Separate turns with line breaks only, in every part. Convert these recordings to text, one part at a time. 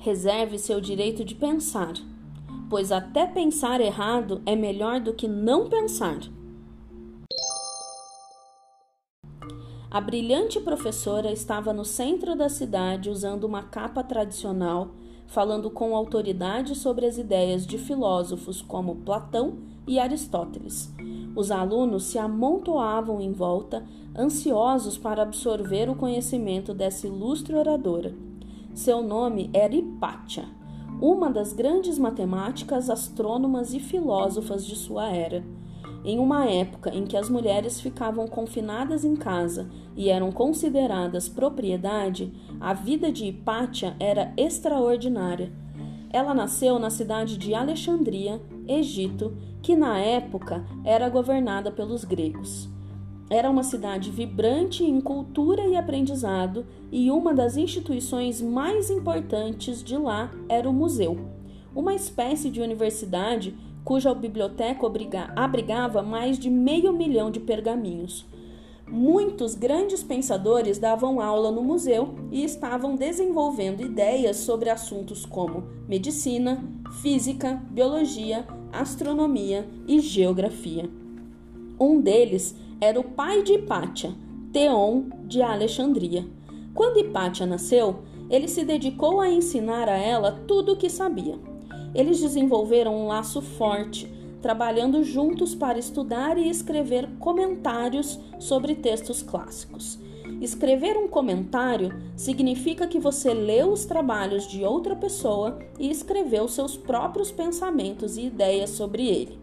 Reserve seu direito de pensar, pois até pensar errado é melhor do que não pensar. A brilhante professora estava no centro da cidade usando uma capa tradicional, falando com autoridade sobre as ideias de filósofos como Platão e Aristóteles. Os alunos se amontoavam em volta, ansiosos para absorver o conhecimento dessa ilustre oradora. Seu nome era Hipátia, uma das grandes matemáticas, astrônomas e filósofas de sua era. Em uma época em que as mulheres ficavam confinadas em casa e eram consideradas propriedade, a vida de Hipátia era extraordinária. Ela nasceu na cidade de Alexandria, Egito, que na época era governada pelos gregos. Era uma cidade vibrante em cultura e aprendizado, e uma das instituições mais importantes de lá era o museu, uma espécie de universidade cuja biblioteca abrigava mais de meio milhão de pergaminhos. Muitos grandes pensadores davam aula no museu e estavam desenvolvendo ideias sobre assuntos como medicina, física, biologia, astronomia e geografia. Um deles era o pai de Hipátia, Teon de Alexandria. Quando Hipátia nasceu, ele se dedicou a ensinar a ela tudo o que sabia. Eles desenvolveram um laço forte, trabalhando juntos para estudar e escrever comentários sobre textos clássicos. Escrever um comentário significa que você leu os trabalhos de outra pessoa e escreveu seus próprios pensamentos e ideias sobre ele.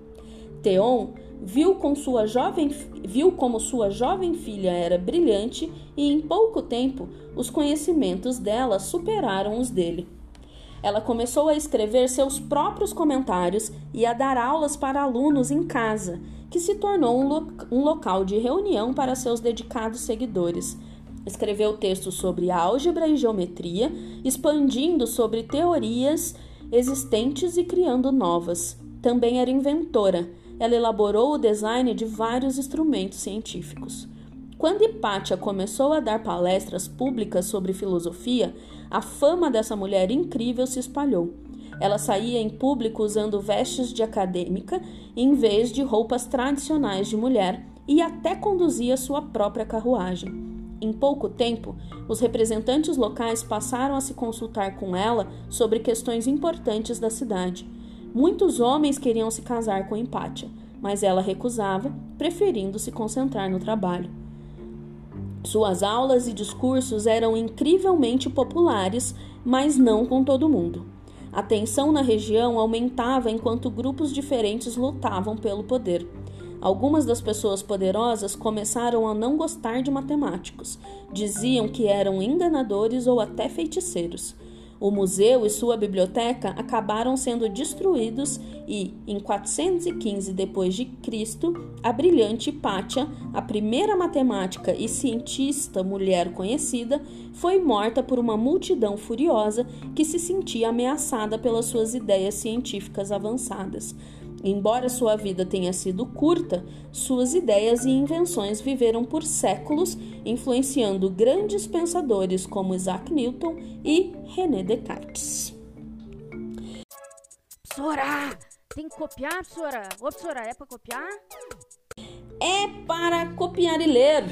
Theon viu, com sua jovem, viu como sua jovem filha era brilhante e em pouco tempo os conhecimentos dela superaram os dele. Ela começou a escrever seus próprios comentários e a dar aulas para alunos em casa, que se tornou um, lo um local de reunião para seus dedicados seguidores. Escreveu textos sobre álgebra e geometria, expandindo sobre teorias existentes e criando novas. Também era inventora ela elaborou o design de vários instrumentos científicos. Quando Hipátia começou a dar palestras públicas sobre filosofia, a fama dessa mulher incrível se espalhou. Ela saía em público usando vestes de acadêmica em vez de roupas tradicionais de mulher e até conduzia sua própria carruagem. Em pouco tempo, os representantes locais passaram a se consultar com ela sobre questões importantes da cidade. Muitos homens queriam se casar com Empátia, mas ela recusava, preferindo se concentrar no trabalho. Suas aulas e discursos eram incrivelmente populares, mas não com todo mundo. A tensão na região aumentava enquanto grupos diferentes lutavam pelo poder. Algumas das pessoas poderosas começaram a não gostar de matemáticos. Diziam que eram enganadores ou até feiticeiros. O museu e sua biblioteca acabaram sendo destruídos e, em 415 d.C., a brilhante Pátia, a primeira matemática e cientista mulher conhecida, foi morta por uma multidão furiosa que se sentia ameaçada pelas suas ideias científicas avançadas. Embora sua vida tenha sido curta, suas ideias e invenções viveram por séculos, influenciando grandes pensadores como Isaac Newton e René Descartes.
Professora, tem que copiar, professora? Ô, professora, é para copiar?
É para copiar e ler.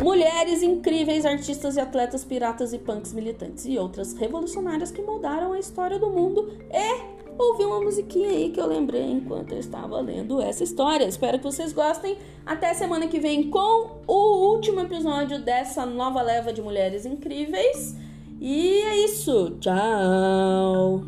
Mulheres incríveis, artistas e atletas, piratas e punks militantes e outras revolucionárias que moldaram a história do mundo e ouvi uma musiquinha aí que eu lembrei enquanto eu estava lendo essa história. Espero que vocês gostem. Até semana que vem com o último episódio dessa nova leva de mulheres incríveis. E é isso. Tchau.